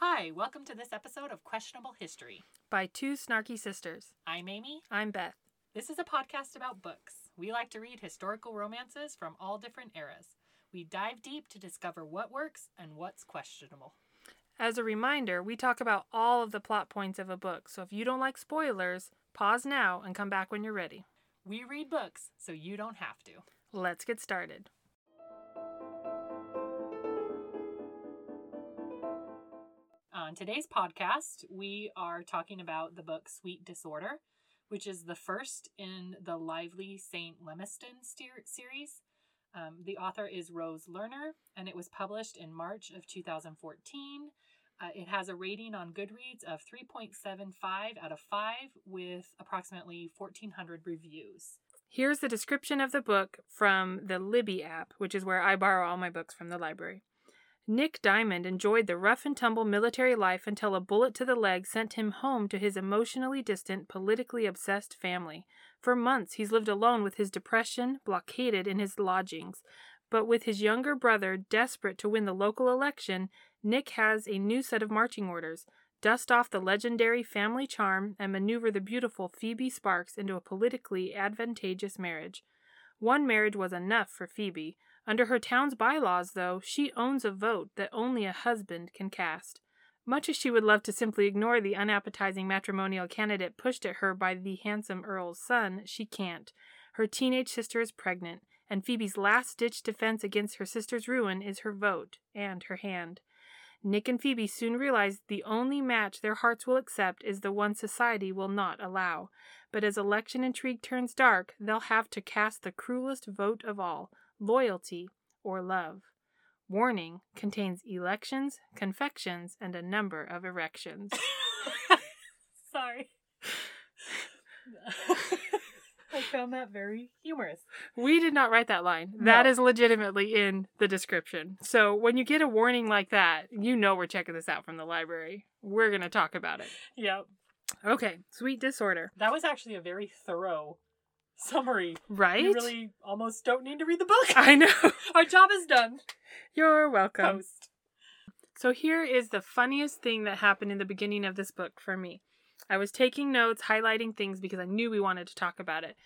Hi, welcome to this episode of Questionable History. by two snarky sisters. I'm Amy. I'm Beth. This is a podcast about books. We like to read historical romances from all different eras. We dive deep to discover what works and what's questionable. As a reminder, we talk about all of the plot points of a book, so if you don't like spoilers, pause now and come back when you're ready. We read books so you don't have to. Let's get started. Today's podcast, we are talking about the book Sweet Disorder, which is the first in the Lively St. Lemeston series. Um, the author is Rose Lerner, and it was published in March of 2014. Uh, it has a rating on Goodreads of 3.75 out of 5 with approximately 1,400 reviews. Here's the description of the book from the Libby app, which is where I borrow all my books from the library. Nick Diamond enjoyed the rough and tumble military life until a bullet to the leg sent him home to his emotionally distant, politically obsessed family. For months, he's lived alone with his depression, blockaded in his lodgings. But with his younger brother desperate to win the local election, Nick has a new set of marching orders dust off the legendary family charm and maneuver the beautiful Phoebe Sparks into a politically advantageous marriage. One marriage was enough for Phoebe. Under her town's bylaws, though, she owns a vote that only a husband can cast. Much as she would love to simply ignore the unappetizing matrimonial candidate pushed at her by the handsome Earl's son, she can't. Her teenage sister is pregnant, and Phoebe's last ditch defense against her sister's ruin is her vote and her hand. Nick and Phoebe soon realize the only match their hearts will accept is the one society will not allow. But as election intrigue turns dark, they'll have to cast the cruelest vote of all loyalty or love. Warning contains elections, confections, and a number of erections. Sorry. I found that very humorous. We did not write that line. That No. is legitimately in the description. So when you get a warning like that, you know we're checking this out from the library. We're going to talk about it. Yep. Okay, sweet disorder. That was actually a very thorough summary. Right? You really almost don't need to read the book. I know. Our job is done. You're welcome. Post. So here is the funniest thing that happened in the beginning of this book for me. I was taking notes, highlighting things because I knew we wanted to talk about it.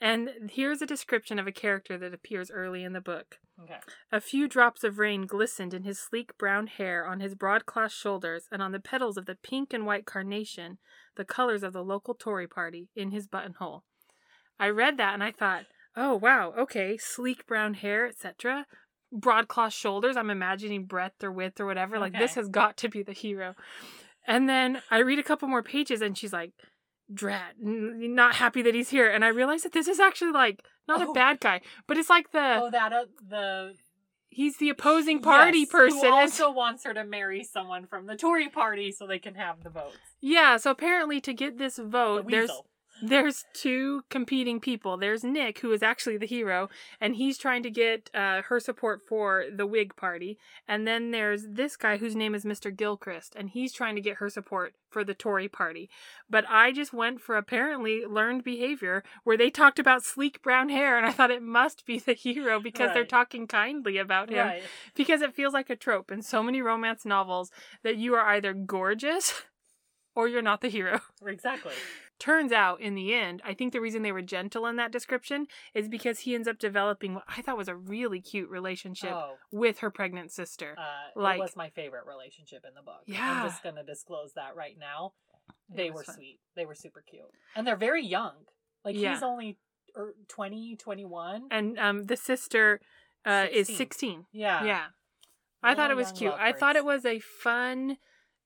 And here's a description of a character that appears early in the book. Okay. A few drops of rain glistened in his sleek brown hair, on his broadcloth shoulders, and on the petals of the pink and white carnation, the colors of the local Tory party, in his buttonhole. I read that and I thought, oh wow, okay, sleek brown hair, etc. Broadcloth shoulders. I'm imagining breadth or width or whatever. Like this has got to be the hero. And then I read a couple more pages and she's like, Drat, n- not happy that he's here. And I realized that this is actually like not a Oh. bad guy, but it's like the Oh, that uh, the he's the opposing party Yes, person. who also wants her to marry someone from the Tory party so they can have the votes. yeah, so apparently to get this The vote, there's weasel. There's two competing people. There's Nick, who is actually the hero, and he's trying to get uh, her support for the Whig Party. And then there's this guy whose name is Mr. Gilchrist, and he's trying to get her support for the Tory Party. But I just went for apparently learned behavior where they talked about sleek brown hair, and I thought it must be the hero because they're talking kindly about him. Right. Because it feels like a trope in so many romance novels that you are either gorgeous or you're not the hero. Exactly. Turns out, in the end, I think the reason they were gentle in that description is because he ends up developing what I thought was a really cute relationship Oh, with her pregnant sister. uh, Like- it was my favorite relationship in the book. Yeah. I'm just gonna disclose that right now. They were fun. sweet. They were super cute, and they're very young. Like Yeah. he's only er, 20, 21. And um, the sister uh, is 16. 16. Yeah. Yeah. I thought it was cute. I thought it was a fun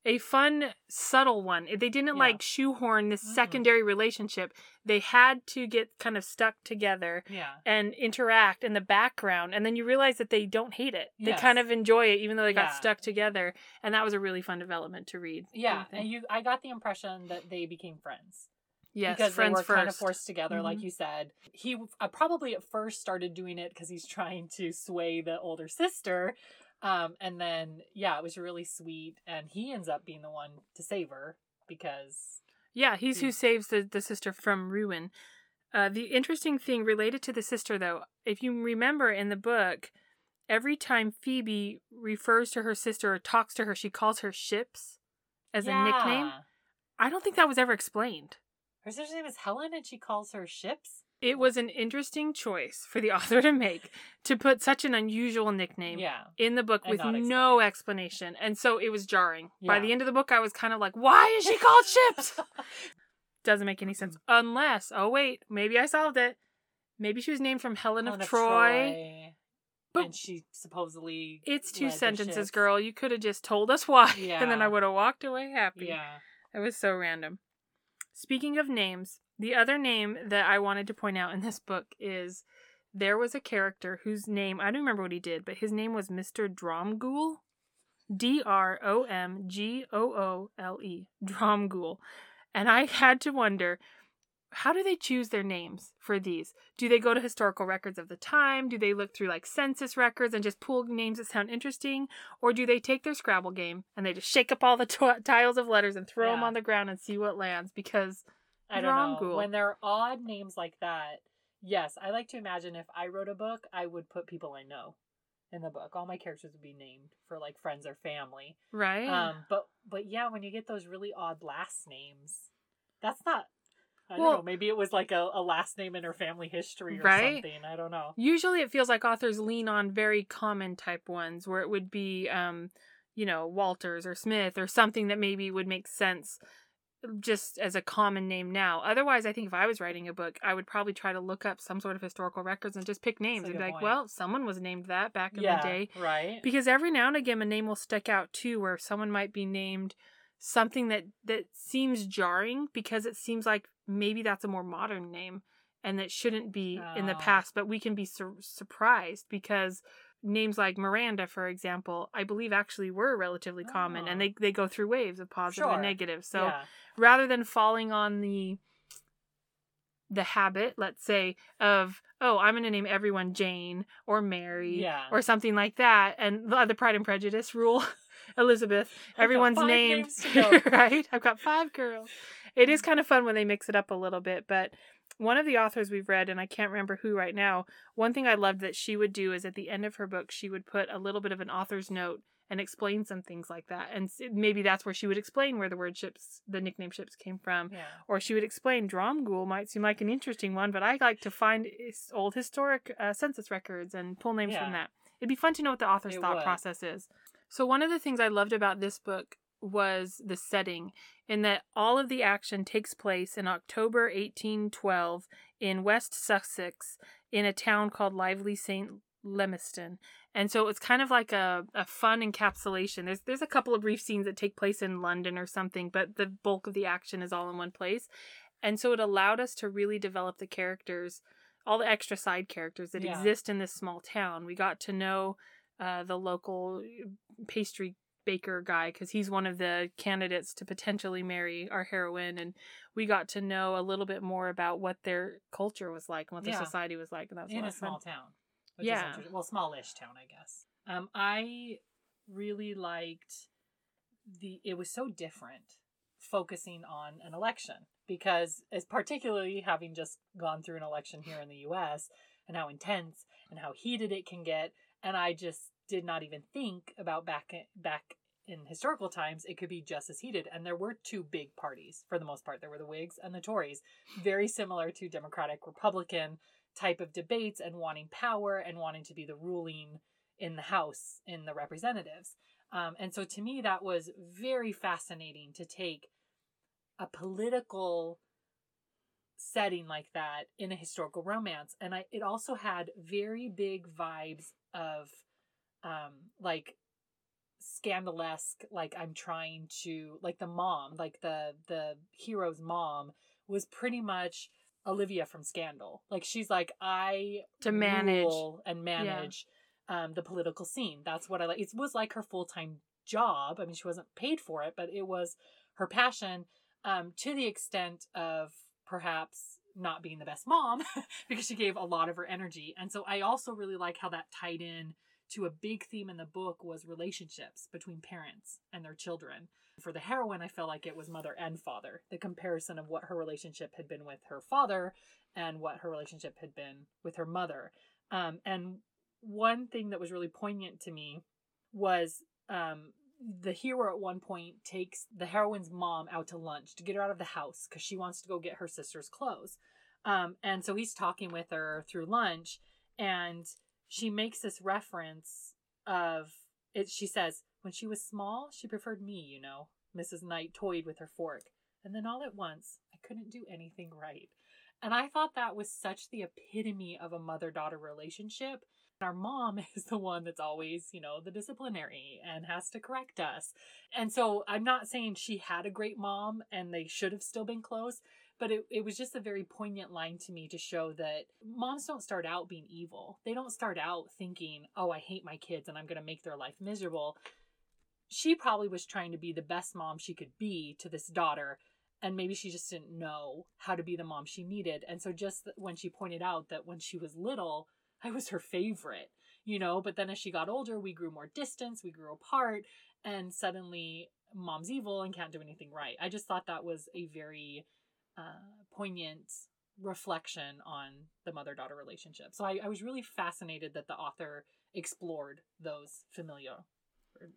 a fun subtle one. They didn't Yeah. like shoehorn this Mm-mm. secondary relationship. They had to get kind of stuck together Yeah. and interact in the background and then you realize that they don't hate it. They kind of enjoy it even though they got stuck together and that was a really fun development to read. What do you Yeah, and you, I got the impression that they became friends. yes, because friends they were first. kind of forced together, like Mhm. you said. He uh, probably at first started doing it because he's trying to sway the older sister, um, and then yeah, it was really sweet, and he ends up being the one to save her because Yeah, he's who saves the, the sister from ruin. Uh, the interesting thing related to the sister, though, if you remember in the book, every time Phoebe refers to her sister or talks to her, she calls her Ships as a nickname. I don't think that was ever explained. Her sister's name is Helen, and she calls her Ships. It was an interesting choice for the author to make to put such an unusual nickname Yeah. in the book And with no explanation. And so it was jarring. By the end of the book, I was kind of like, why is she called Ships? Doesn't make any sense. Unless, oh, wait, maybe I solved it. Maybe she was named from Helen, Helen of Troy. Troy, But- and she supposedly It's two sentences, girl. You could have just told us why, and then I would have walked away happy. Yeah. It was so random. Speaking of names, the other name that I wanted to point out in this book is there was a character whose name, I don't remember what he did, but his name was Mr. Dromgoole. D R O M G O O L E. Dromgoole. And I had to wonder how do they choose their names for these? Do they go to historical records of the time? Do they look through like census records and just pull names that sound interesting? Or do they take their Scrabble game and they just shake up all the t- tiles of letters and throw them on the ground and see what lands? Because I don't know. When they're odd names like that, yes, I like to imagine if I wrote a book, I would put people I know in the book. All my characters would be named for like friends or family. right, Um, but but yeah, when you get those really odd last names, that's not. I Well- don't know. Maybe it was like a, a last name in her family history or Right? something. I don't know. usually it feels like authors lean on very common type ones where it would be, um, you know, Walters or Smith or something that maybe would make sense just as a common name now. Otherwise, I think if I was writing a book, I would probably try to look up some sort of historical records and just pick names and be like, point. well, someone was named that back in yeah. the day. Right. Because every now and again, a name will stick out too, where someone might be named something that that seems jarring because it seems like maybe that's a more modern name and that shouldn't be in the Oh. past. But we can be sur- surprised because names like Miranda, for example, I believe actually were relatively common, and Oh. they they go through waves of positive Sure. and negative. So yeah. rather than falling on the the habit, let's say, of oh, I'm going to name everyone Jane or Mary Yeah. or something like that, and the, Pride and Prejudice rule, Elizabeth, everyone's named names to go. right. I've got five girls. It is kind of fun when they mix it up a little bit, but one of the authors we've read, and I can't remember who right now, one thing I loved that she would do is at the end of her book, she would put a little bit of an author's note and explain some things like that. And maybe that's where she would explain where the word ships, the nickname ships came from. Yeah. Or she would explain Dromgoole might seem like an interesting one, but I like to find old historic uh, census records and pull names Yeah. from that. It'd be fun to know what the author's It thought would. process is. So one of the things I loved about this book was the setting, in that all of the action takes place in October 1812 in West Sussex, in a town called Lively St. Lemeston. And so it's kind of like a, a fun encapsulation. There's there's a couple of brief scenes that take place in London or something, but the bulk of the action is all in one place. And so it allowed us to really develop the characters, all the extra side characters that Yeah. exist in this small town. We got to know uh, the local pastry baker guy because he's one of the candidates to potentially marry our heroine and we got to know a little bit more about what their culture was like and what their Yeah. society was like and that was in a, of fun. small town. Which Yeah. Well, smallish town, I guess. Um, I really liked the. It was so different, focusing on an election because, as particularly having just gone through an election here in the U.S. and how intense and how heated it can get, and I just did not even think about back back in historical times it could be just as heated and there were two big parties for the most part. There were the whigs and the tories very similar to democratic republican type of debates and wanting power and wanting to be the ruling in the house in the representatives. Um, and so to me that was very fascinating to take a political setting like that in a historical romance. And i it also had very big vibes of um like scandalesque like i'm trying to like the mom like the the hero's mom was pretty much olivia from scandal. Like she's like i To manage. and manage um the political scene. That's what i like. It was like her full-time job. I mean she wasn't paid for it but it was her passion um to the extent of perhaps not being the best mom because she gave a lot of her energy. And so i also really like how that tied in to a big theme in the book was relationships between parents and their children. For the heroine, I felt like it was mother and father, the comparison of what her relationship had been with her father and what her relationship had been with her mother. Um, and one thing that was really poignant to me was um, the hero at one point takes the heroine's mom out to lunch to get her out of the house because she wants to go get her sister's clothes. Um, and so he's talking with her through lunch, and she makes this reference of it. She says, When she was small, she preferred me, you know. Mrs. Knight toyed with her fork. And then all at once, I couldn't do anything right. And I thought that was such the epitome of a mother daughter relationship. Our mom is the one that's always, you know, the disciplinary and has to correct us. And so I'm not saying she had a great mom and they should have still been close, but it, it was just a very poignant line to me to show that moms don't start out being evil. They don't start out thinking, oh, I hate my kids and I'm going to make their life miserable. She probably was trying to be the best mom she could be to this daughter and maybe she just didn't know how to be the mom she needed. And so just when she pointed out that when she was little, I was her favorite, you know, but then as she got older, we grew more distance, we grew apart, and suddenly mom's evil and can't do anything right. I just thought that was a very uh, poignant reflection on the mother daughter relationship. So I, I was really fascinated that the author explored those familial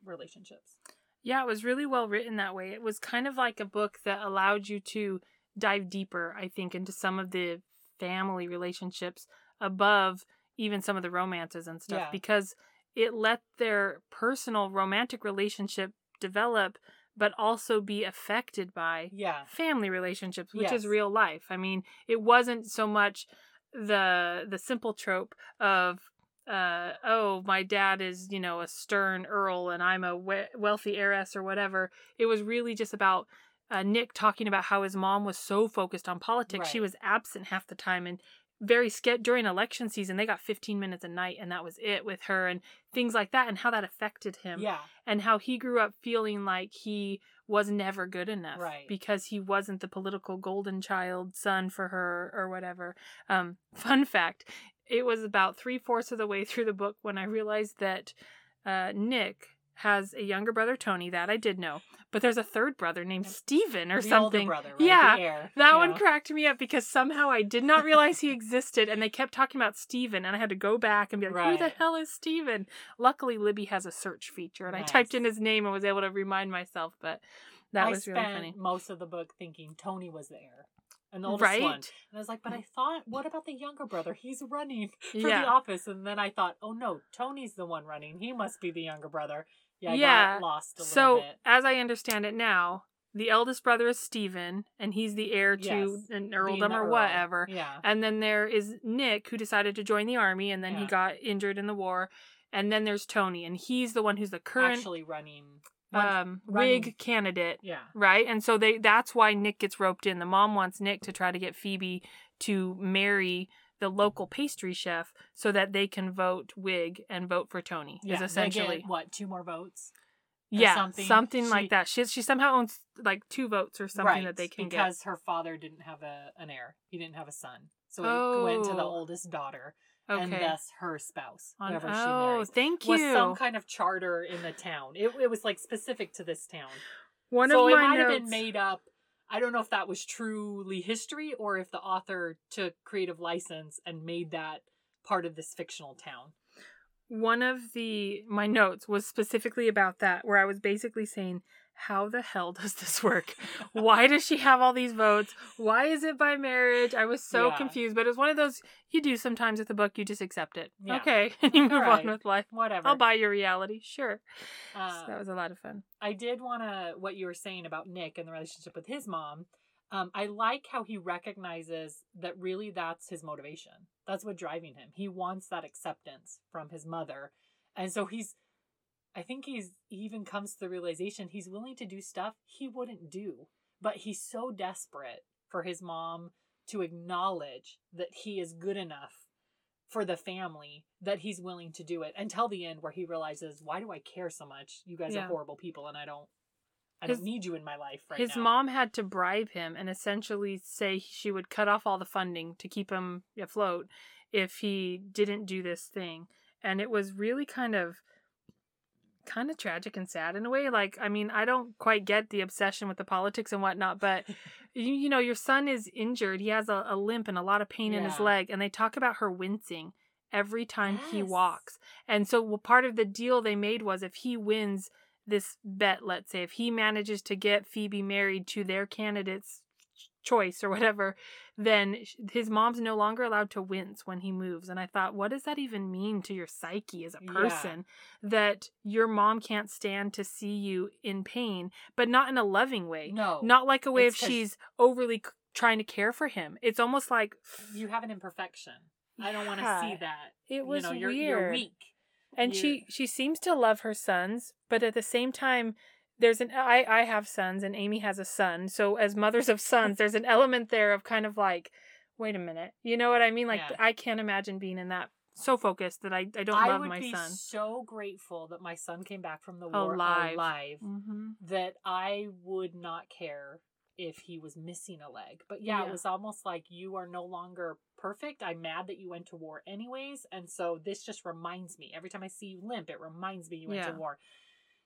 relationships. Yeah, it was really well written that way. It was kind of like a book that allowed you to dive deeper, I think, into some of the family relationships above even some of the romances and stuff Yeah. because it let their personal romantic relationship develop but also be affected by Yeah. family relationships which is real life. I mean it wasn't so much the the simple trope of uh oh my dad is you know a stern earl and i'm a we- wealthy heiress or whatever. It was really just about uh, nick talking about how his mom was so focused on politics she was absent half the time and very scared during election season they got 15 minutes a night and that was it with her and things like that and how that affected him Yeah. and how he grew up feeling like he was never good enough Right. because he wasn't the political golden child son for her or whatever. Um, fun fact: it was about three fourths of the way through the book when I realized that uh, Nick has a younger brother, Tony. That I did know, but there's a third brother named Stephen or the something. older brother, right? Yeah, heir, That one know? cracked me up because somehow I did not realize he existed, and they kept talking about Steven, and I had to go back and be like, "Who the hell is Steven? Luckily, Libby has a search feature, and I typed in his name and was able to remind myself. But that I was really funny, most of the book thinking Tony was the heir. And the oldest right? one. And I was like, but I thought, what about the younger brother? He's running for Yeah. the office. And then I thought, oh no, Tony's the one running. He must be the younger brother. Yeah, I Yeah. lost a little So, bit. as I understand it now, the eldest brother is Steven, and he's the heir to Yes, an earldom or whatever. Yeah. And then there is Nick, who decided to join the army, and then he got injured in the war. And then there's Tony, and he's the one who's the current Actually running. run- um, running- Whig candidate, Yeah. right? And so they that's why Nick gets roped in. The mom wants Nick to try to get Phoebe to marry the local pastry chef so that they can vote Whig and vote for Tony. Yeah. is essentially get, what, two more votes? or yeah, something. something, She- like that. She she somehow owns like two votes or something right, that they can because her father didn't have a an heir. He didn't have a son. So it Oh. went to the oh. oldest daughter. Okay. And thus her spouse, whoever she oh, marries. thank was you. some kind of charter in the town. It, it was like specific to this town. One so of it my might notes. have been made up. I don't know if that was truly history or if the author took creative license and made that part of this fictional town. one of the my notes was specifically about that where i was basically saying how the hell does this work why does she have all these votes why is it by marriage i was so Yeah. confused but it was one of those you do sometimes with a book you just accept it Yeah. okay and you move Alright. on with life Whatever. i'll buy your reality sure so that was a lot of fun I did want to what you were saying about Nick and the relationship with his mom. Um, I like how he recognizes that really that's his motivation. That's what driving him. He wants that acceptance from his mother, and so he's. I think he's he even comes to the realization he's willing to do stuff he wouldn't do, but he's so desperate for his mom to acknowledge that he is good enough for the family that he's willing to do it until the end where he realizes why do I care so much? You guys Yeah. are horrible people and I don't I His- don't need you in my life right his now. mom had to bribe him and essentially say she would cut off all the funding to keep him afloat if he didn't do this thing and it was really kind of kind of tragic and sad in a way like i mean i don't quite get the obsession with the politics and whatnot but you, you know your son is injured he has a, a limp and a lot of pain in his leg and they talk about her wincing every time he walks. And so well, part of the deal they made was if he wins this bet, let's say, if he manages to get Phoebe married to their candidate's choice or whatever, then his mom's no longer allowed to wince when he moves. And I thought, what does that even mean to your psyche as a Yeah. person? That your mom can't stand to see you in pain, but not in a loving way. No. Not like a way It's if she's overly c- trying to care for him. It's almost like you have an imperfection. I don't want to see that. it was you know, you're, weird. you're weak. and she she seems to love her sons but at the same time there's an i i have sons and amy has a son so as mothers of sons there's an element there of kind of like wait a minute you know what i mean like Yeah. i can't imagine being in that so focused that i, I don't I love would my be son so grateful that my son came back from the Oh, war alive. alive mm-hmm. that I would not care if he was missing a leg. But yeah, Yeah. it was almost like you are no longer perfect. I'm mad that you went to war anyways. And so this just reminds me every time I see you limp, it reminds me you went Yeah. to war.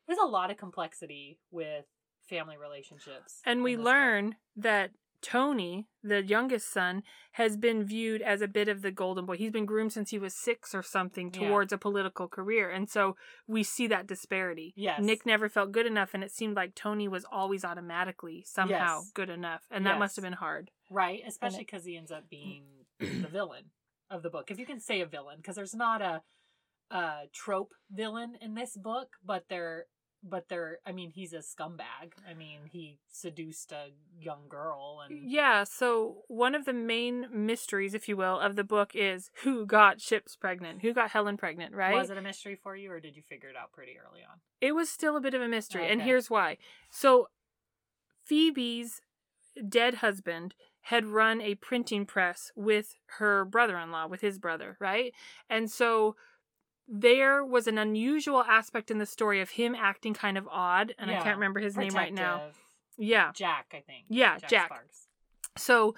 There's a lot of complexity with family relationships. and we learn that Tony, the youngest son, has been viewed as a bit of the golden boy. He's been groomed since he was six or something Yeah. towards a political career. And so we see that disparity. Yes. Nick never felt good enough, and it seemed like Tony was always automatically somehow Yes. good enough. And that must have been hard. Right, especially because he ends up being the villain of the book. If you can say a villain, because there's not a, a trope villain in this book, but they're but they're I mean he's a scumbag. I mean he seduced a young girl and Yeah, so one of the main mysteries, if you will, of the book is who got Ships pregnant? Who got Helen pregnant, right? was it a mystery for you or did you figure it out pretty early on? it was still a bit of a mystery and here's why so phoebe's dead husband had run a printing press with her brother-in-law with his brother right and so there was an unusual aspect in the story of him acting kind of odd and i can't remember his name right now yeah Jack, I think. Yeah, Jack. Sparks. so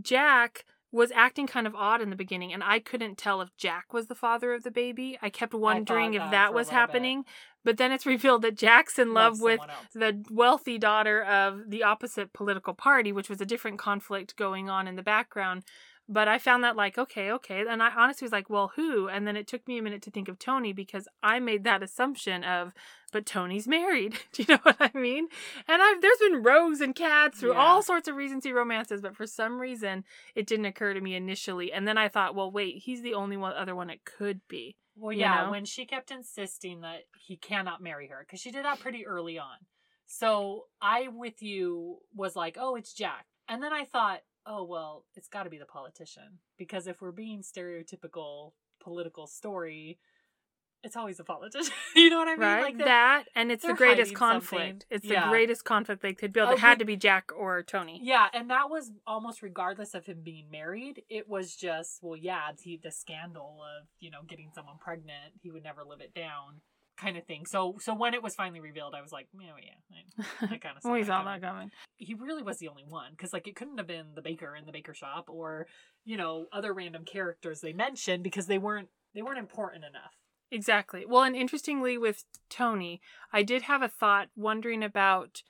Jack was acting kind of odd in the beginning, and I couldn't tell if Jack was the father of the baby. I kept wondering if that that was little bit. happening, but then it's revealed that Jack's in love Loves with the wealthy daughter of the opposite political party, which was a different conflict going on in the background. But I found that like, okay, okay. And I honestly was like, well, who? And then it took me a minute to think of Tony because I made that assumption of, but Tony's married. Do you know what I mean? And I've there's been rogues and cats through Yeah. all sorts of Regency romances, but for some reason it didn't occur to me initially. And then I thought, well, wait, he's the only one other one it could be. Well, yeah, know? when she kept insisting that he cannot marry her, because she did that pretty early on. So I, with you, was like, oh, it's Jack. And then I thought, oh, well, it's got to be the politician. Because if we're being stereotypical political story, it's always a politician. you know what I mean? right? Like that and it's the greatest conflict. something. It's Yeah. the greatest conflict they could build. Oh, it had but- to be Jack or Tony. Yeah, and that was almost regardless of him being married. It was just, well, yeah, the, the scandal of you know getting someone pregnant. He would never live it down, kind of thing. So, so when it was finally revealed, I was like, oh yeah, I, I kind of. we saw that coming. He really was the only one because like it couldn't have been the baker in the baker shop or you know other random characters they mentioned because they weren't they weren't important enough. Exactly. Well, and interestingly, with Tony, I did have a thought wondering about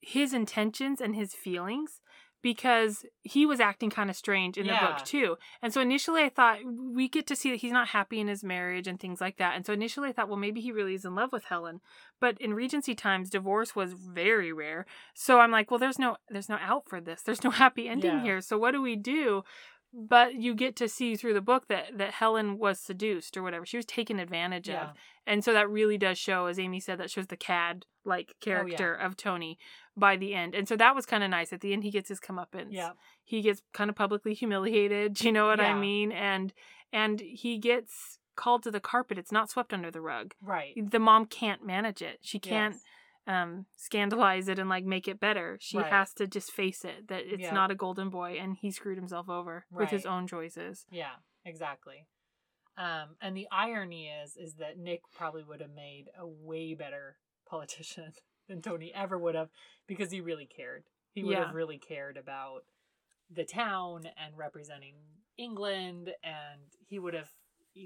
his intentions and his feelings because he was acting kind of strange in the book too. And so initially I thought we get to see that he's not happy in his marriage and things like that. And so initially I thought, well, maybe he really is in love with Helen. But in Regency times, divorce was very rare. So I'm like, well, there's no there's no out for this. There's no happy ending Yeah. here. So what do we do? But you get to see through the book that that Helen was seduced or whatever. She was taken advantage Yeah. of. And so that really does show, as Amy said, that shows the cad like oh, character of Tony by the end. And so that was kind of nice. At the end, he gets his comeuppance. Yeah. He gets kind of publicly humiliated. Do you know what I mean? And and he gets called to the carpet. It's not swept under the rug. Right. The mom can't manage it. She can't Yes. um scandalize it and like make it better. She Right. has to just face it that it's Yeah. not a golden boy and he screwed himself over with his own choices. Yeah, exactly. Um, and the irony is, is that Nick probably would have made a way better politician than Tony ever would have because he really cared. He would Yeah. have really cared about the town and representing England, and he would have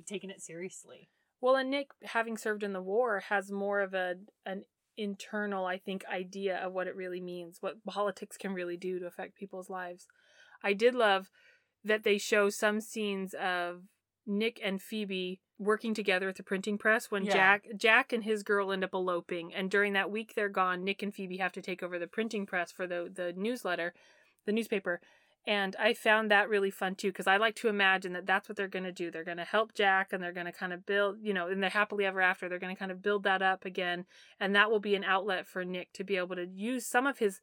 taken it seriously. Well, and Nick, having served in the war, has more of a an internal, I think, idea of what it really means, what politics can really do to affect people's lives. I did love that they show some scenes of Nick and Phoebe working together at the printing press when Yeah. Jack Jack and his girl end up eloping. And during that week they're gone Nick and Phoebe have to take over the printing press for the the newsletter the newspaper. And I found that really fun too because I like to imagine that that's what they're going to do. They're going to help Jack and they're going to kind of build you know in the happily ever after they're going to kind of build that up again. And that will be an outlet for Nick to be able to use some of his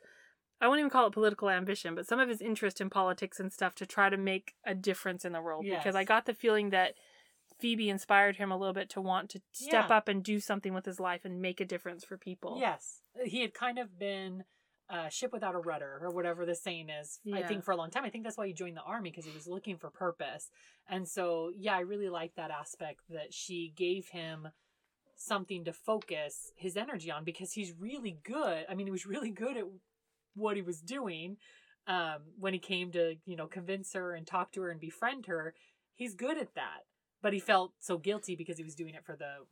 I won't even call it political ambition, but some of his interest in politics and stuff to try to make a difference in the world. Because I got the feeling that Phoebe inspired him a little bit to want to step Yeah. up and do something with his life and make a difference for people. Yes. He had kind of been a ship without a rudder or whatever the saying is. I think for a long time. I think that's why he joined the army because he was looking for purpose. And so, yeah, I really like that aspect that she gave him something to focus his energy on because he's really good. I mean, he was really good at what he was doing um, when he came to, you know, convince her and talk to her and befriend her. He's good at that. But he felt so guilty because he was doing it for the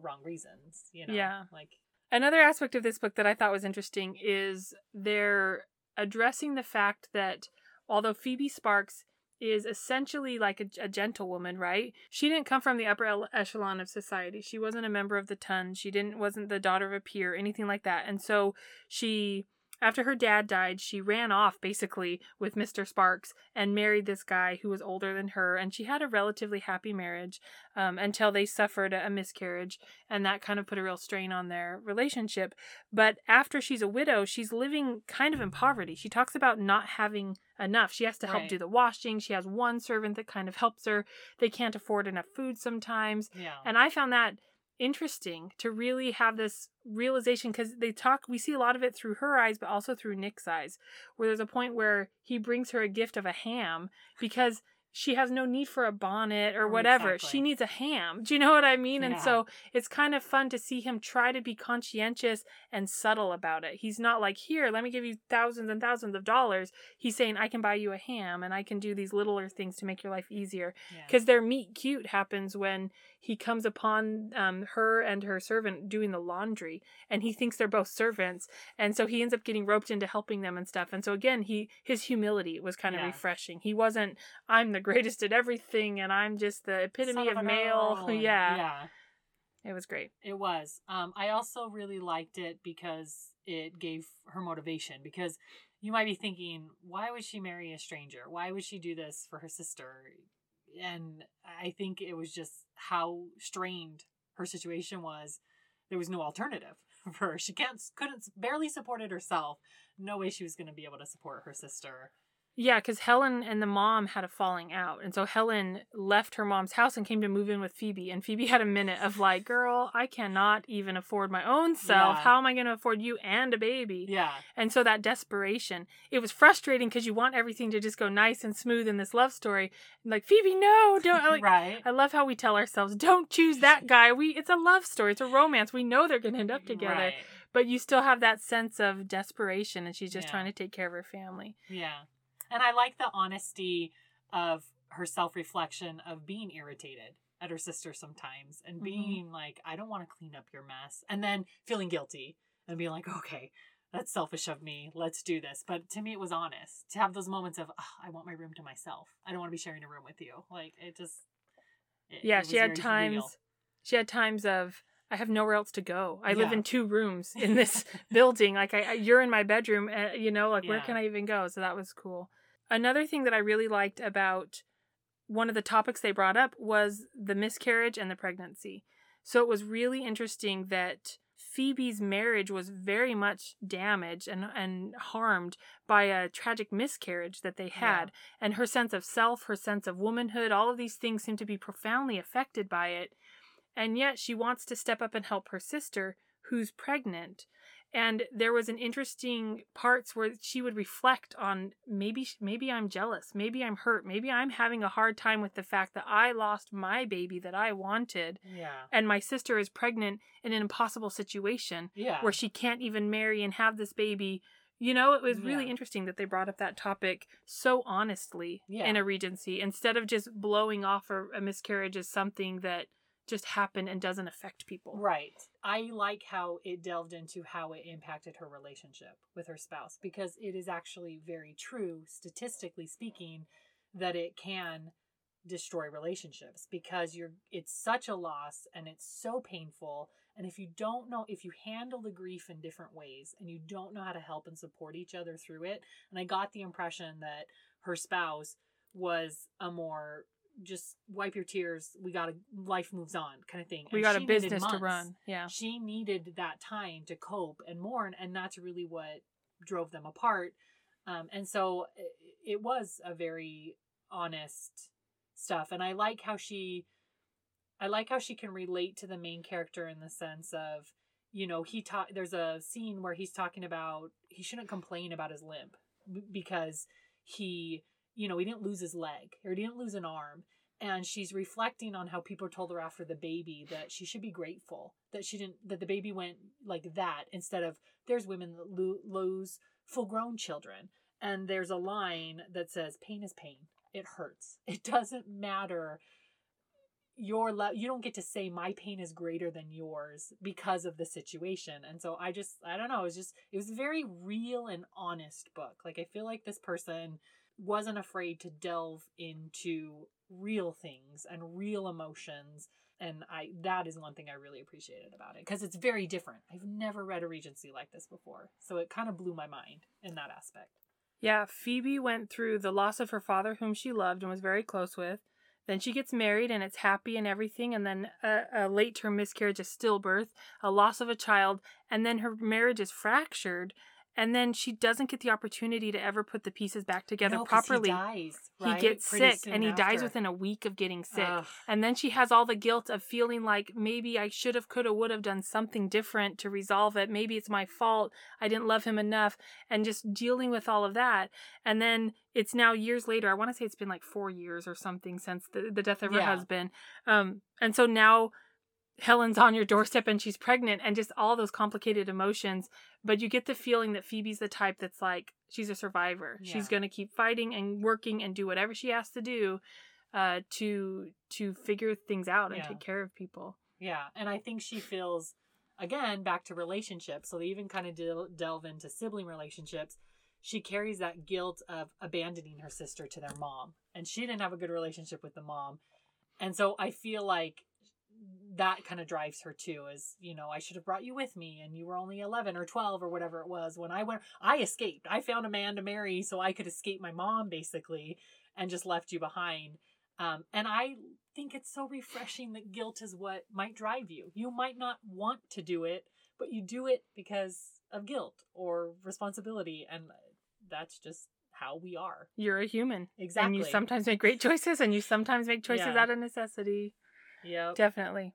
wrong reasons, you know? Yeah. Like, Another aspect of this book that I thought was interesting is they're addressing the fact that although Phoebe Sparks is essentially like a, a gentlewoman, right? She didn't come from the upper echelon of society. She wasn't a member of the ton. She didn't wasn't the daughter of a peer, anything like that. And so she after her dad died, she ran off basically with Mr. Sparks and married this guy who was older than her. And she had a relatively happy marriage um, until they suffered a miscarriage and that kind of put a real strain on their relationship. But after she's a widow, she's living kind of in poverty. She talks about not having enough. She has to help Right. do the washing. She has one servant that kind of helps her. They can't afford enough food sometimes. yeah. And I found that interesting to really have this realization because they talk, we see a lot of it through her eyes, but also through Nick's eyes, where there's a point where he brings her a gift of a ham because she has no need for a bonnet or Oh, whatever. exactly. She needs a ham. Do you know what I mean? And so it's kind of fun to see him try to be conscientious and subtle about it. He's not like, here, let me give you thousands and thousands of dollars. He's saying, I can buy you a ham and I can do these littler things to make your life easier yeah. because their meet cute happens when he comes upon um, her and her servant doing the laundry and he thinks they're both servants and so he ends up getting roped into helping them and stuff and so again he his humility was kind of Yeah. refreshing he wasn't i'm the greatest at everything and i'm just the epitome Son of a male yeah Yeah. it was great It was. Um, I also really liked it because it gave her motivation. Because you might be thinking, why would she marry a stranger? Why would she do this for her sister? And I think it was just how strained her situation was. There was no alternative for her. She can't, couldn't, barely support it herself. No way she was going to be able to support her sister. Yeah, because Helen and the mom had a falling out. And so Helen left her mom's house and came to move in with Phoebe. And Phoebe had a minute of like, girl, I cannot even afford my own self. Yeah. How am I going to afford you and a baby? Yeah. And so that desperation, it was frustrating because you want everything to just go nice and smooth in this love story. Like, Phoebe, no, don't. Like, right. I love how we tell ourselves, don't choose that guy. We It's a love story, it's a romance. We know they're going to end up together. Right. But you still have that sense of desperation, and she's just Yeah. trying to take care of her family. Yeah. And I like the honesty of her self reflection of being irritated at her sister sometimes and Mhm. being like, I don't want to clean up your mess. And then feeling guilty and being like, okay, that's selfish of me. Let's do this. But to me, it was honest to have those moments of, "Ugh, I want my room to myself. I don't want to be sharing a room with you. Like, it just. it- Yeah, it she had times. real. She had times of I have nowhere else to go. I live in two rooms in this building. Like I, I- you're in my bedroom. Uh, you know, like where can I even go? So that was cool. Another thing that I really liked about one of the topics they brought up was the miscarriage and the pregnancy. So it was really interesting that Phoebe's marriage was very much damaged and, and harmed by a tragic miscarriage that they had. And her sense of self, her sense of womanhood, all of these things seem to be profoundly affected by it. And yet she wants to step up and help her sister who's pregnant. And there was an interesting parts where she would reflect on maybe maybe I'm jealous, maybe I'm hurt, maybe I'm having a hard time with the fact that I lost my baby that I wanted Yeah. and my sister is pregnant in an impossible situation Yeah. where she can't even marry and have this baby. You know, it was really Yeah. interesting that they brought up that topic so honestly Yeah. in a regency instead of just blowing off a, a miscarriage as something that just happened and doesn't affect people. Right. I like how it delved into how it impacted her relationship with her spouse because it is actually very true, statistically speaking, that it can destroy relationships because you're it's such a loss and it's so painful and if you don't know if you handle the grief in different ways and you don't know how to help and support each other through it and i got the impression that her spouse was a more just wipe your tears we got to life moves on kind of thing We got a business to run. Yeah. she needed that time to cope and mourn and that's really what drove them apart um, and so i- it was a very honest stuff and i like how she i like how she can relate to the main character in the sense of you know he ta- there's a scene where he's talking about he shouldn't complain about his limp because he you know he didn't lose his leg or he didn't lose an arm and she's reflecting on how people told her after the baby that she should be grateful that she didn't that the baby went like that instead of there's women that lo- lose full grown children and there's a line that says pain is pain. It hurts. It doesn't matter your love you don't get to say my pain is greater than yours because of the situation and so i just i don't know it was just it was a very real and honest book. Like i feel like this person wasn't afraid to delve into real things and real emotions and i that is one thing i really appreciated about it because it's very different i've never read a regency like this before so it kind of blew my mind in that aspect Yeah, Phoebe went through the loss of her father, whom she loved and was very close with. Then she gets married and it's happy and everything, and then a, a late term miscarriage, a stillbirth, a loss of a child, and then her marriage is fractured. And then she doesn't get the opportunity to ever put the pieces back together No, properly. he dies He gets Pretty sick and he dies within a week of getting sick. Ugh. And then she has all the guilt of feeling like maybe I should have, could have, would have done something different to resolve it. Maybe it's my fault. I didn't love him enough. And just dealing with all of that. And then it's now years later. I want to say it's been like four years or something since the, the death of her Yeah. husband. Um, and so now Helen's on your doorstep and she's pregnant and just all those complicated emotions. But you get the feeling that Phoebe's the type that's like, she's a survivor. Yeah. She's going to keep fighting and working and do whatever she has to do uh, to to figure things out and Yeah. take care of people. Yeah, and I think she feels again back to relationships. So they even kind of del- delve into sibling relationships. She carries that guilt of abandoning her sister to their mom, and she didn't have a good relationship with the mom, and so I feel like that kind of drives her too. Is you know I should have brought you with me, and you were only eleven or twelve or whatever it was when I went. I escaped. I found a man to marry so I could escape my mom basically, and just left you behind. Um, and I think it's so refreshing that guilt is what might drive you. You might not want to do it, but you do it because of guilt or responsibility. And that's just how we are. You're a human. Exactly. And you sometimes make great choices and you sometimes make choices Yeah. out of necessity. Yep. Definitely.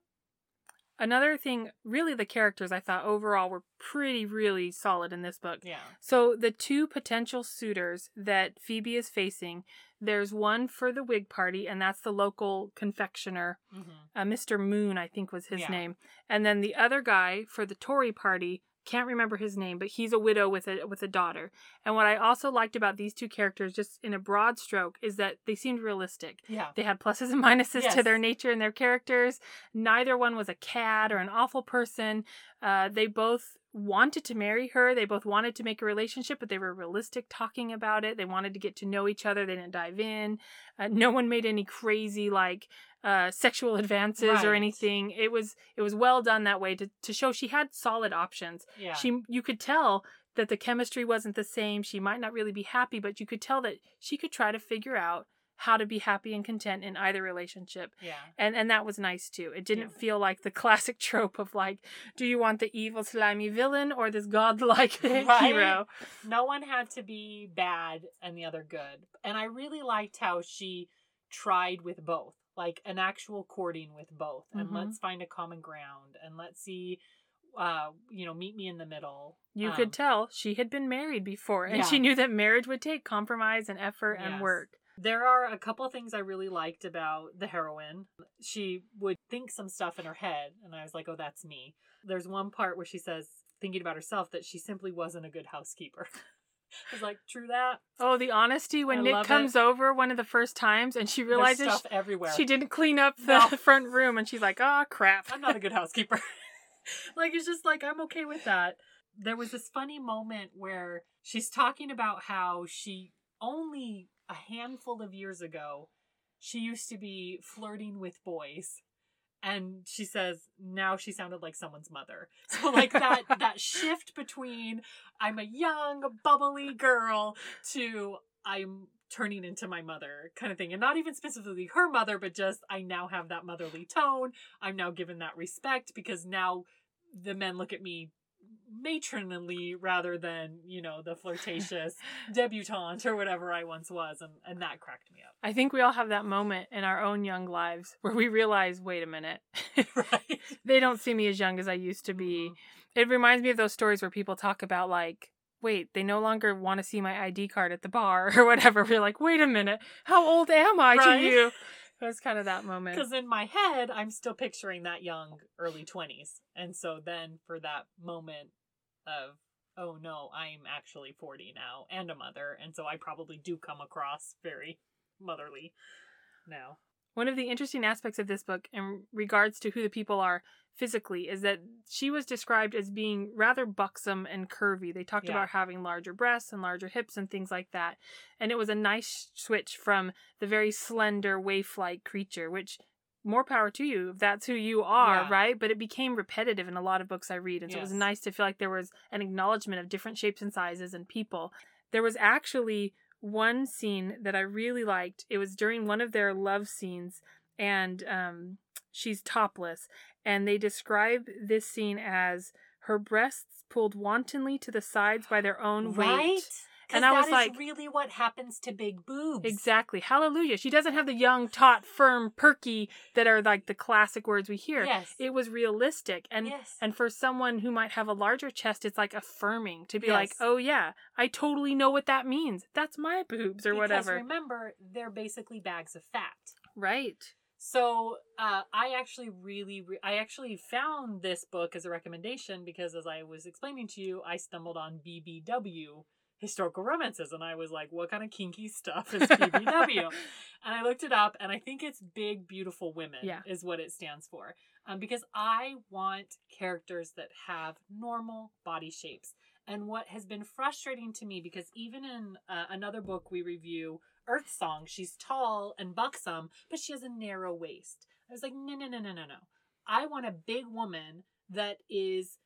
Another thing, really, the characters I thought overall were pretty, really solid in this book. Yeah. So the two potential suitors that Phoebe is facing, there's one for the Whig Party, and that's the local confectioner, hmm uh, Mr. Moon, I think was his Yeah. name, and then the other guy for the Tory Party. Can't remember his name, but he's a widow with a with a daughter. And what I also liked about these two characters, just in a broad stroke, is that they seemed realistic. Yeah. They had pluses and minuses to their nature and their characters. Neither one was a cad or an awful person. Uh, they both wanted to marry her. They both wanted to make a relationship, but they were realistic talking about it. They wanted to get to know each other. They didn't dive in. Uh, no one made any crazy like uh, sexual advances or anything. It was it was well done that way to to show she had solid options. Yeah. She you could tell that the chemistry wasn't the same. She might not really be happy, but you could tell that she could try to figure out how to be happy and content in either relationship. yeah. And and that was nice too. It didn't Yeah. feel like the classic trope of like, do you want the evil slimy villain or this godlike Right? hero? No one had to be bad and the other good. And I really liked how she tried with both, like an actual courting with both. And Mhm. let's find a common ground and let's see, uh, you know, meet me in the middle. You Um, could tell she had been married before and Yeah. she knew that marriage would take compromise and effort and Yes. work. There are a couple things I really liked about the heroine. She would think some stuff in her head, and I was like, oh, that's me. There's one part where she says, thinking about herself, that she simply wasn't a good housekeeper. I was like, true that. Oh, the honesty when I Nick comes over one of the first times and she There's realizes stuff everywhere. she didn't clean up the No. front room and she's like, oh crap. I'm not a good housekeeper. like it's just like I'm okay with that. There was this funny moment where she's talking about how she only a handful of years ago she used to be flirting with boys and she says now she sounded like someone's mother. So like that that shift between i'm a young bubbly girl to i'm turning into my mother kind of thing. And not even specifically her mother but just i now have that motherly tone. I'm now given that respect because now the men look at me matronly rather than you know the flirtatious debutante or whatever i once was and, and that cracked me up I think we all have that moment in our own young lives where we realize, wait a minute, right they don't see me as young as I used to be. Mm-hmm. It reminds me of those stories where people talk about like, wait, they no longer want to see my ID card at the bar or whatever. We're like, wait a minute, how old am I Right. to you? It was kind of that moment. Because in my head, I'm still picturing that young early 20s. And so then for that moment of, oh no, I'm actually 40 now and a mother. And so I probably do come across very motherly now. One of the interesting aspects of this book in regards to who the people are physically is that she was described as being rather buxom and curvy. They talked Yeah. about having larger breasts and larger hips and things like that. And it was a nice switch from the very slender waif-like creature, which more power to you if that's who you are, Yeah. right? But it became repetitive in a lot of books I read. And so it was nice to feel like there was an acknowledgement of different shapes and sizes and people. There was actually one scene that I really liked. It was during one of their love scenes, and um, she's topless. And they describe this scene as her breasts pulled wantonly to the sides by their own weight. Right? And And I was like- really what happens to big boobs. Exactly. Hallelujah. She doesn't have the young, taut, firm, perky that are like the classic words we hear. Yes. It was realistic. And yes. and for someone who might have a larger chest, it's like affirming to be Yes. like, oh yeah, I totally know what that means. That's my boobs or whatever. because whatever. remember, they're basically bags of fat. right. So uh, I actually really, re- I actually found this book as a recommendation because, as I was explaining to you, I stumbled on BBW historical romances, and I was like, "What kind of kinky stuff is BBW?" and I looked it up, and I think it's Big Beautiful Women Yeah. is what it stands for, um, because I want characters that have normal body shapes. And what has been frustrating to me, because even in uh, another book we review, Earth Song, she's tall and buxom, but she has a narrow waist. I was like, no, no, no, no, no, no. I want a big woman that is,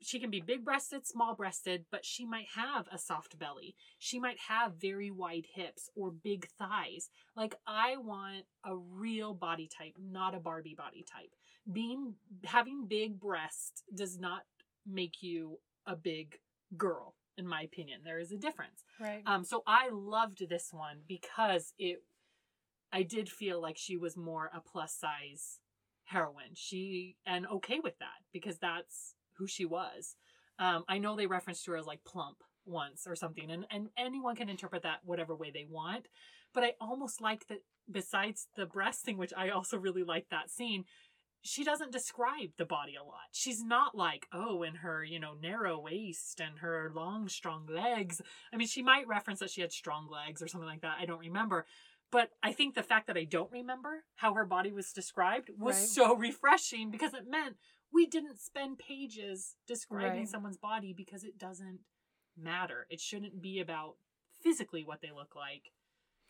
she can be big breasted, small breasted, but she might have a soft belly. She might have very wide hips or big thighs. Like, I want a real body type, not a Barbie body type. Being, having big breasts does not make you a big girl, in my opinion. There is a difference. Right. Um, so I loved this one because it, I did feel like she was more a plus size heroine. She and okay with that because that's who she was. Um, I know they referenced her as like plump once or something, and and anyone can interpret that whatever way they want. But I almost like that. Besides the breast thing, which I also really like that scene, she doesn't describe the body a lot. She's not like, oh, in her, you know, narrow waist and her long, strong legs. I mean, she might reference that she had strong legs or something like that. I don't remember. But I think the fact that I don't remember how her body was described was Right. so refreshing because it meant we didn't spend pages describing Right. someone's body because it doesn't matter. It shouldn't be about physically what they look like.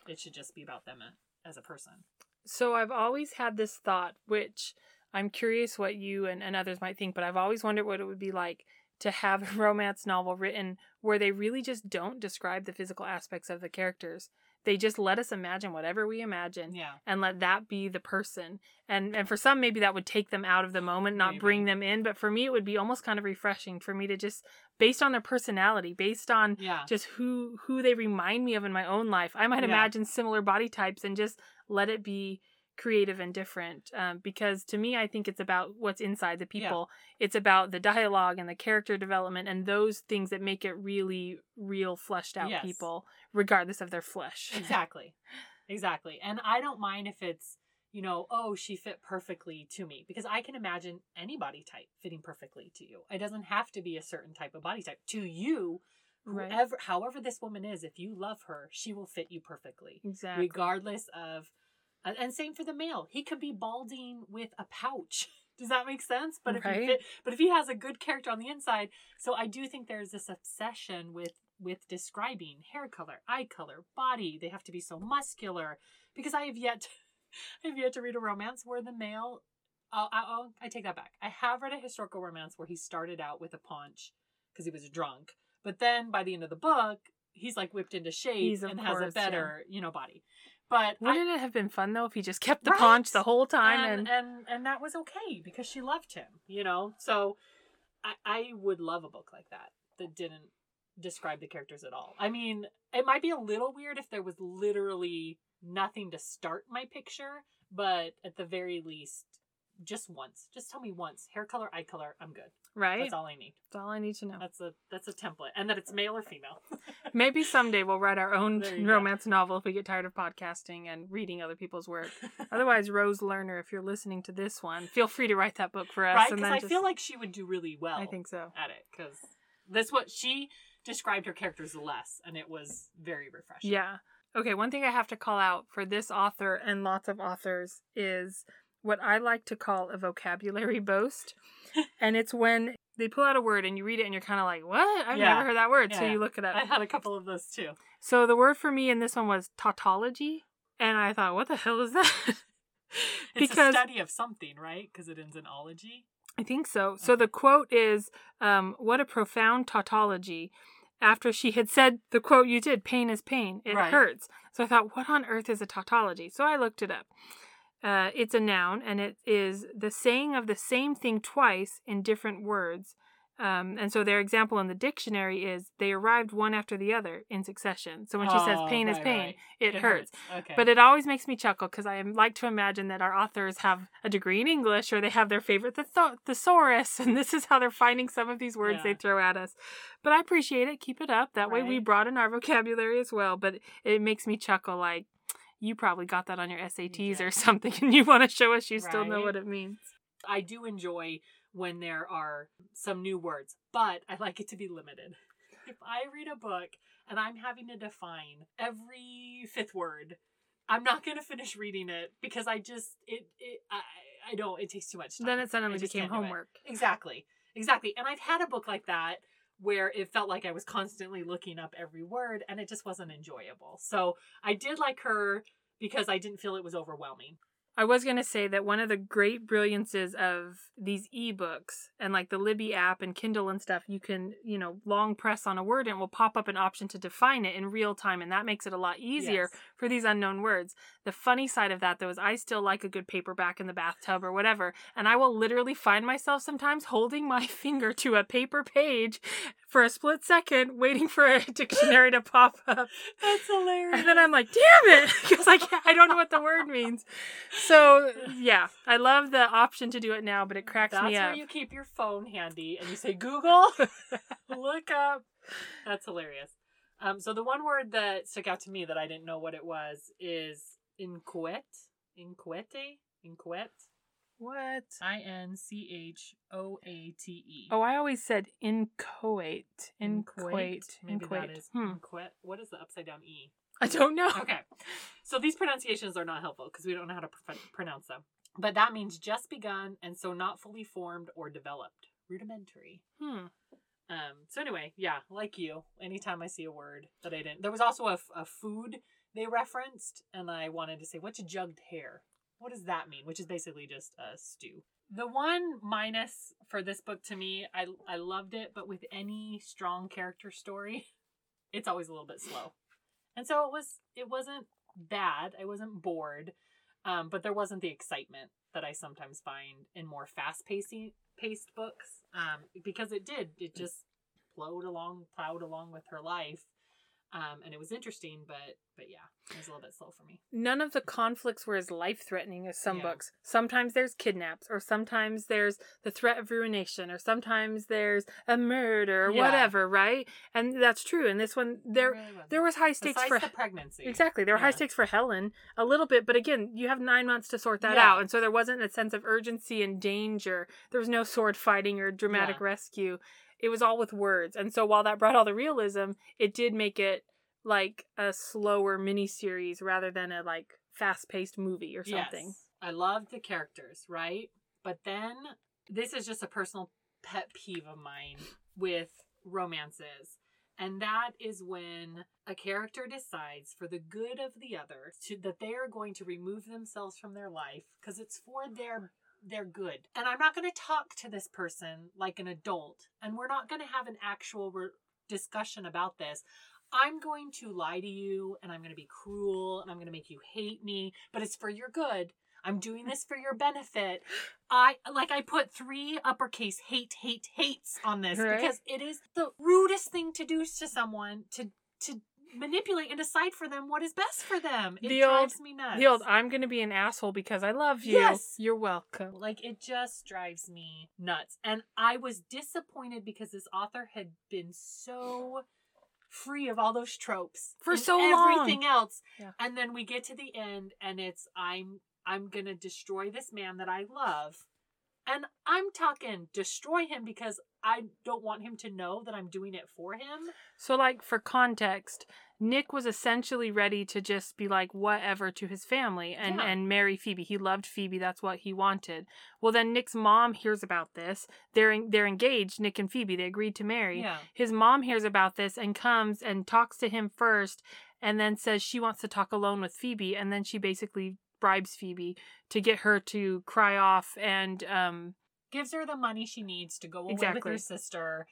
It should just be about them as a person. So I've always had this thought, which I'm curious what you and, and others might think, but I've always wondered what it would be like to have a romance novel written where they really just don't describe the physical aspects of the characters. They just let us imagine whatever we imagine Yeah. and let that be the person. And and for some maybe that would take them out of the moment, not Maybe. bring them in, but for me it would be almost kind of refreshing for me to just based on their personality, based on Yeah. just who who they remind me of in my own life. I might Yeah. imagine similar body types and just let it be creative and different. Um, because to me, I think it's about what's inside the Yeah. people. It's about the dialogue and the character development and those things that make it really real, fleshed out Yes. people, regardless of their flesh. exactly exactly and i don't mind if it's you know oh she fit perfectly to me because i can imagine any body type fitting perfectly to you it doesn't have to be a certain type of body type to you Right. whoever however this woman is if you love her she will fit you perfectly Exactly. regardless of and- same for the male he could be balding with a pouch does that make sense but if Right. he fit, but if he has a good character on the inside so i do think there's this obsession with with describing hair color eye color body they have to be so muscular because I have yet, I have yet to read a romance where the male. I'll, I'll, I take that back. I have read a historical romance where he started out with a paunch because he was drunk, but then by the end of the book, he's like whipped into shape He's, and has a course, yeah. better, you know, body. But Wouldn't it have been fun though if he just kept the Right? paunch the whole time and, and, and and that was okay because she loved him, you know. So I I would love a book like that that didn't describe the characters at all. I mean, it might be a little weird if there was literally nothing to start my picture, but at the very least, just once. Just tell me once. Hair color, eye color, I'm good. right? That's all I need. That's all I need to know. That's a that's a template, and that it's male or female. Maybe someday we'll write our own you go. romance novel if we get tired of podcasting and reading other people's work. Otherwise, Rose Lerner, if you're listening to this one, feel free to write that book for us. right? Because I just- feel like she would do really well. I think so. at it because that's what she described her characters less, and it was very refreshing. Yeah. Okay, one thing I have to call out for this author and lots of authors is what I like to call a vocabulary boast. and it's when they pull out a word and you read it and you're kind of like, what? I've Yeah. never heard that word. So Yeah. you look it up. I had a couple of those too. So the word for me in this one was tautology. And I thought, what the hell is that? It's a study of something, right? Because it ends in ology. I think so. So the quote is, um, "What a profound tautology." After she had said the quote you did, "Pain is pain; it Right. hurts." So I thought, "What on earth is a tautology?" So I looked it up. Uh, it's a noun, and it is the saying of the same thing twice in different words. Um, and so their example in the dictionary is they arrived one after the other in succession. So when she says Oh, "pain is pain," right. it, hurts. Okay. But it always makes me chuckle because I like to imagine that our authors have a degree in English or they have their favorite thesaurus, and this is how they're finding some of these words they throw at us. But I appreciate it. Keep it up. That way we broaden our vocabulary as well. But it makes me chuckle like you probably got that on your SATs Yeah. or something, and you want to show us you still know what it means. I do enjoy when there are some new words, but I like it to be limited. If I read a book and I'm having to define every fifth word, I'm not going to finish reading it because I just it it I I don't it takes too much time. Then it suddenly became can't do it. homework. Exactly. Exactly. And I've had a book like that where it felt like I was constantly looking up every word and it just wasn't enjoyable. So I did like her because I didn't feel it was overwhelming. I was going to say that one of the great brilliances of these ebooks and like the Libby app and Kindle and stuff, you can, you know, long press on a word and it will pop up an option to define it in real time. And that makes it a lot easier Yes. For these unknown words. The funny side of that, though, is I still like a good paperback in the bathtub or whatever. And I will literally find myself sometimes holding my finger to a paper page for a split second, waiting for a dictionary to pop up. That's hilarious. And then I'm like, damn it, because I I don't know what the word means. So yeah, I love the option to do it now, but it cracks That's me up. That's where you keep your phone handy and you say Google, look up. That's hilarious. Um, so the one word that stuck out to me that I didn't know what it was is inquiet. Inquiete? Inquiet? What? I N C H O A T E. Oh, I always said inchoate. Inchoate. Maybe that Inchoate. Hmm. What is the upside down E? I don't know. Okay. So these pronunciations are not helpful because we don't know how to pr- pronounce them. But that means just begun and so not fully formed or developed. Rudimentary. Hmm. Um, so anyway, yeah, like you, anytime I see a word that I didn't, there was also a, a food they referenced, and I wanted to say, what's jugged hare? What does that mean? Which is basically just a stew. The one minus for this book to me, I I loved it, but with any strong character story, it's always a little bit slow, and so it was it wasn't bad. I wasn't bored, um, but there wasn't the excitement that I sometimes find in more fast pacing paced books. Um, because it did, it just plowed along, plowed along with her life. Um, and it was interesting, but but yeah, it was a little bit slow for me. None of the conflicts were as life threatening as some Yeah. books. Sometimes there's kidnaps, or sometimes there's the threat of ruination, or sometimes there's a murder, or Yeah. whatever, right? And that's true. And this one, there really there was high stakes Besides for pregnancy. Exactly. There were high stakes for Helen a little bit, but again, you have nine months to sort that Yeah. out. And so there wasn't a sense of urgency and danger. There was no sword fighting or dramatic Yeah. rescue. It was all with words. And so while that brought all the realism, it did make it like a slower miniseries rather than a like fast paced movie or something. Yes. I love the characters, right? But then this is just a personal pet peeve of mine with romances. And that is when a character decides, for the good of the other, to, that they are going to remove themselves from their life because it's for their their good. And I'm not going to talk to this person like an adult, and we're not going to have an actual re- discussion about this. I'm going to lie to you and I'm going to be cruel and I'm going to make you hate me, but it's for your good. I'm doing this for your benefit. I like I put three uppercase hate hate hates on this Right. because it is the rudest thing to do to someone to to manipulate and decide for them what is best for them. It The old- drives me nuts. The old I'm gonna be an asshole because I love you. Yes. You're welcome. Like it just drives me nuts. And I was disappointed because this author had been so free of all those tropes For so long. everything else. Yeah. And then we get to the end and it's I'm I'm going to destroy this man that I love. And I'm talking destroy him because I don't want him to know that I'm doing it for him. So like for context, Nick was essentially ready to just be like whatever to his family and Yeah. and marry Phoebe. He loved Phoebe. That's what he wanted. Well, then Nick's mom hears about this. They're they're engaged, Nick and Phoebe. They agreed to marry. Yeah. His mom hears about this and comes and talks to him first and then says she wants to talk alone with Phoebe and then she basically bribes Phoebe to get her to cry off and um Gives her the money she needs to go away with her sister,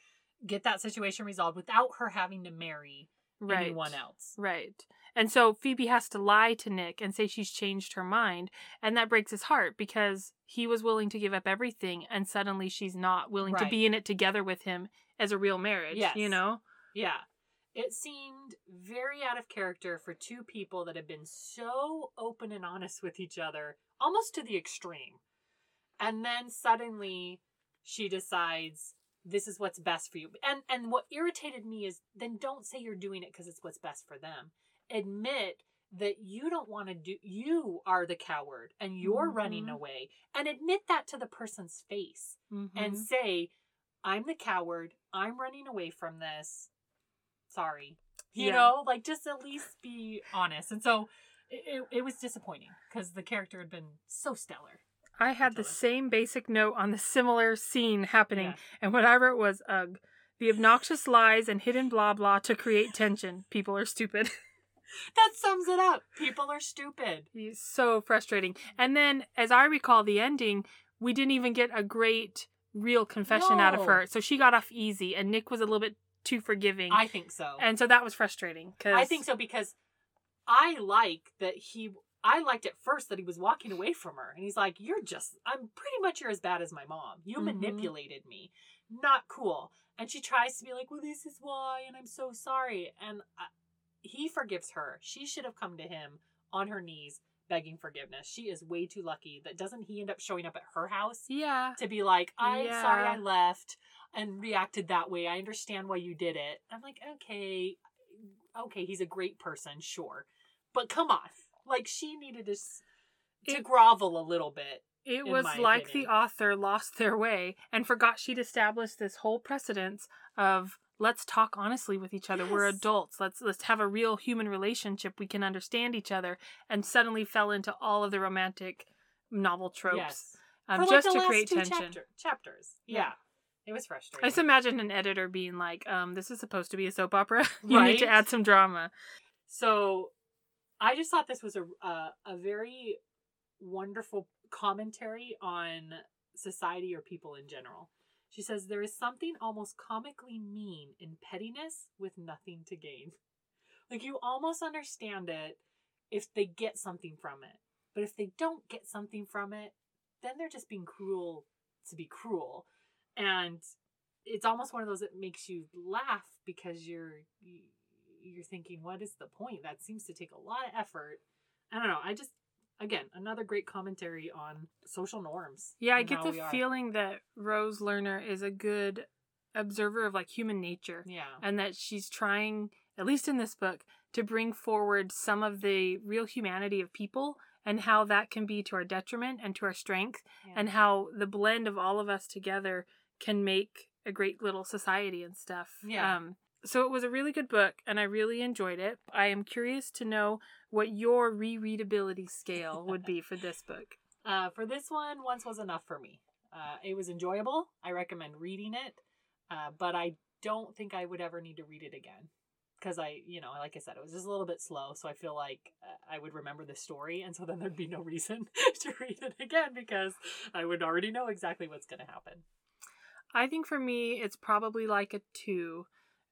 get that situation resolved without her having to marry right. anyone else. Right. And so Phoebe has to lie to Nick and say she's changed her mind. And that breaks his heart because he was willing to give up everything and suddenly she's not willing to be in it together with him as a real marriage. Yes. You know? Yeah. It seemed very out of character for two people that had been so open and honest with each other, almost to the extreme. And then suddenly she decides this is what's best for you. And and what irritated me is then don't say you're doing it because it's what's best for them. Admit that you don't want to do you are the coward and you're running Mhm. away and admit that to the person's face and Mhm. say, I'm the coward. I'm running away from this. Sorry. You Yeah. know, like just at least be honest. And so it, it, it was disappointing because the character had been so stellar. I had the same basic note on the similar scene happening. Yeah. And what I wrote was ugh. The obnoxious lies and hidden blah blah to create tension. People are stupid. That sums it up. People are stupid. He's so frustrating. And then, as I recall, the ending, we didn't even get a great real confession out of her. So she got off easy, and Nick was a little bit too forgiving. I think so. and so that was frustrating. Cause I think so because I like that he. I liked at first that he was walking away from her, and he's like, "You're just. I'm pretty much you're as bad as my mom. You Mhm. manipulated me. Not cool." And she tries to be like, "Well, this is why, and I'm so sorry." And I, he forgives her. She should have come to him on her knees begging forgiveness. She is way too lucky that doesn't he end up showing up at her house Yeah. to be like, I'm sorry I left and reacted that way. I understand why you did it. I'm like, okay, okay, he's a great person, sure. But come on. Like she needed to, to It- grovel a little bit. It was like opinion. the author lost their way and forgot she'd established this whole precedence of let's talk honestly with each other. We're adults. Let's let's have a real human relationship. We can understand each other and suddenly fell into all of the romantic novel tropes Yes. um, like just to create tension. chapter- chapters. Yeah. Yeah. It was frustrating. I just imagine an editor being like, um, this is supposed to be a soap opera. you need to add some drama. So I just thought this was a a, a very wonderful commentary on society or people in general. She says there is something almost comically mean in pettiness with nothing to gain. Like you almost understand it if they get something from it. But if they don't get something from it, then they're just being cruel to be cruel. And it's almost one of those that makes you laugh because you're you're thinking what is the point that seems to take a lot of effort i don't know i just again another great commentary on social norms Yeah, I get the feeling that Rose Lerner is a good observer of like human nature. yeah and that she's trying, at least in this book, to bring forward some of the real humanity of people and how that can be to our detriment and to our strength, Yeah. and how the blend of all of us together can make a great little society and stuff. Yeah. Um, so it was a really good book, and I really enjoyed it. I am curious to know what your rereadability scale would be for this book. uh, for this one once was enough for me uh, it was enjoyable i recommend reading it uh, but i don't think I would ever need to read it again because I, you know, like I said, it was just a little bit slow. So I feel like uh, I would remember the story, and so then there'd be no reason to read it again because I would already know exactly what's going to happen. I think for me, it's probably like a two,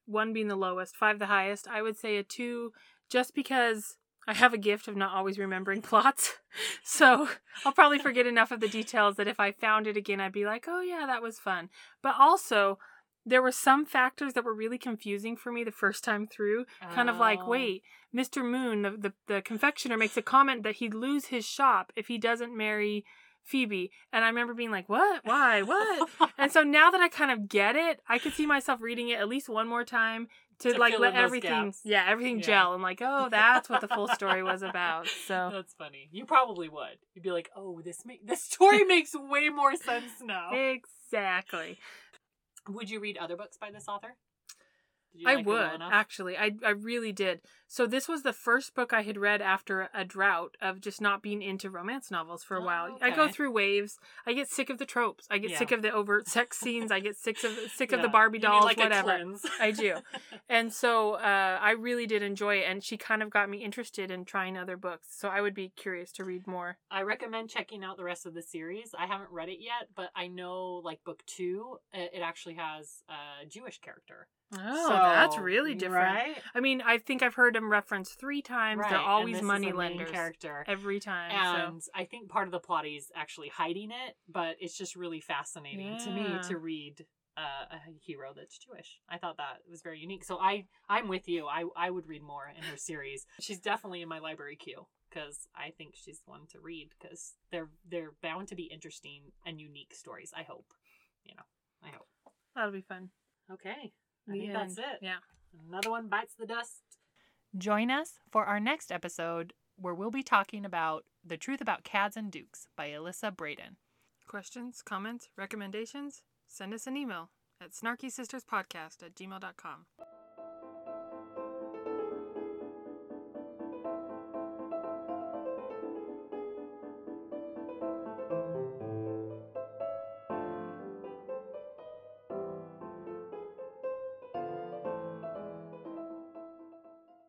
one being the lowest, five the highest. I would say a two, just because I have a gift of not always remembering plots. So I'll probably forget enough of the details that if I found it again, I'd be like, oh, yeah, that was fun. But also, there were some factors that were really confusing for me the first time through. Kind of like, Oh. wait, Mr. Moon, the, the, the confectioner, makes a comment that he'd lose his shop if he doesn't marry Phoebe. And I remember being like, what? Why? What? and so now that I kind of get it, I could see myself reading it at least one more time to, To like let everything, gaps. yeah, everything Yeah. gel. And like, oh, that's what the full story was about. So That's funny. You probably would. You'd be like, "Oh, this make this story makes way more sense now." exactly. Would you read other books by this author? I like her well would actually. I I really did. So this was the first book I had read after a drought of just not being into romance novels for a Oh, while. I go through waves. I get sick of the tropes. I get Yeah. sick of the overt sex scenes. I get sick of sick of the Yeah. Barbie dolls, like, whatever. I do. And so uh, I really did enjoy it, and she kind of got me interested in trying other books. So I would be curious to read more. I recommend checking out the rest of the series. I haven't read it yet, but I know like book two, it actually has a Jewish character. Oh, that's really different. right? I mean, I think I've heard him referenced three times. Right, They're always money lenders character. every time. And I think part of the plot is actually hiding it, but it's just really fascinating to me to read uh, a hero that's Jewish. I thought that was very unique. So I I'm with you. I I would read more in her series. She's definitely in my library queue because I think she's one to read because they're they're bound to be interesting and unique stories. I hope. You know, I hope. that'll be fun. Okay, I The think that's it. Yeah. Another one bites the dust. Join us for our next episode where we'll be talking about The Truth About Cads and Dukes by Alyssa Braden. Questions, comments, recommendations? Send us an email at snarkysisterspodcast at gmail.com.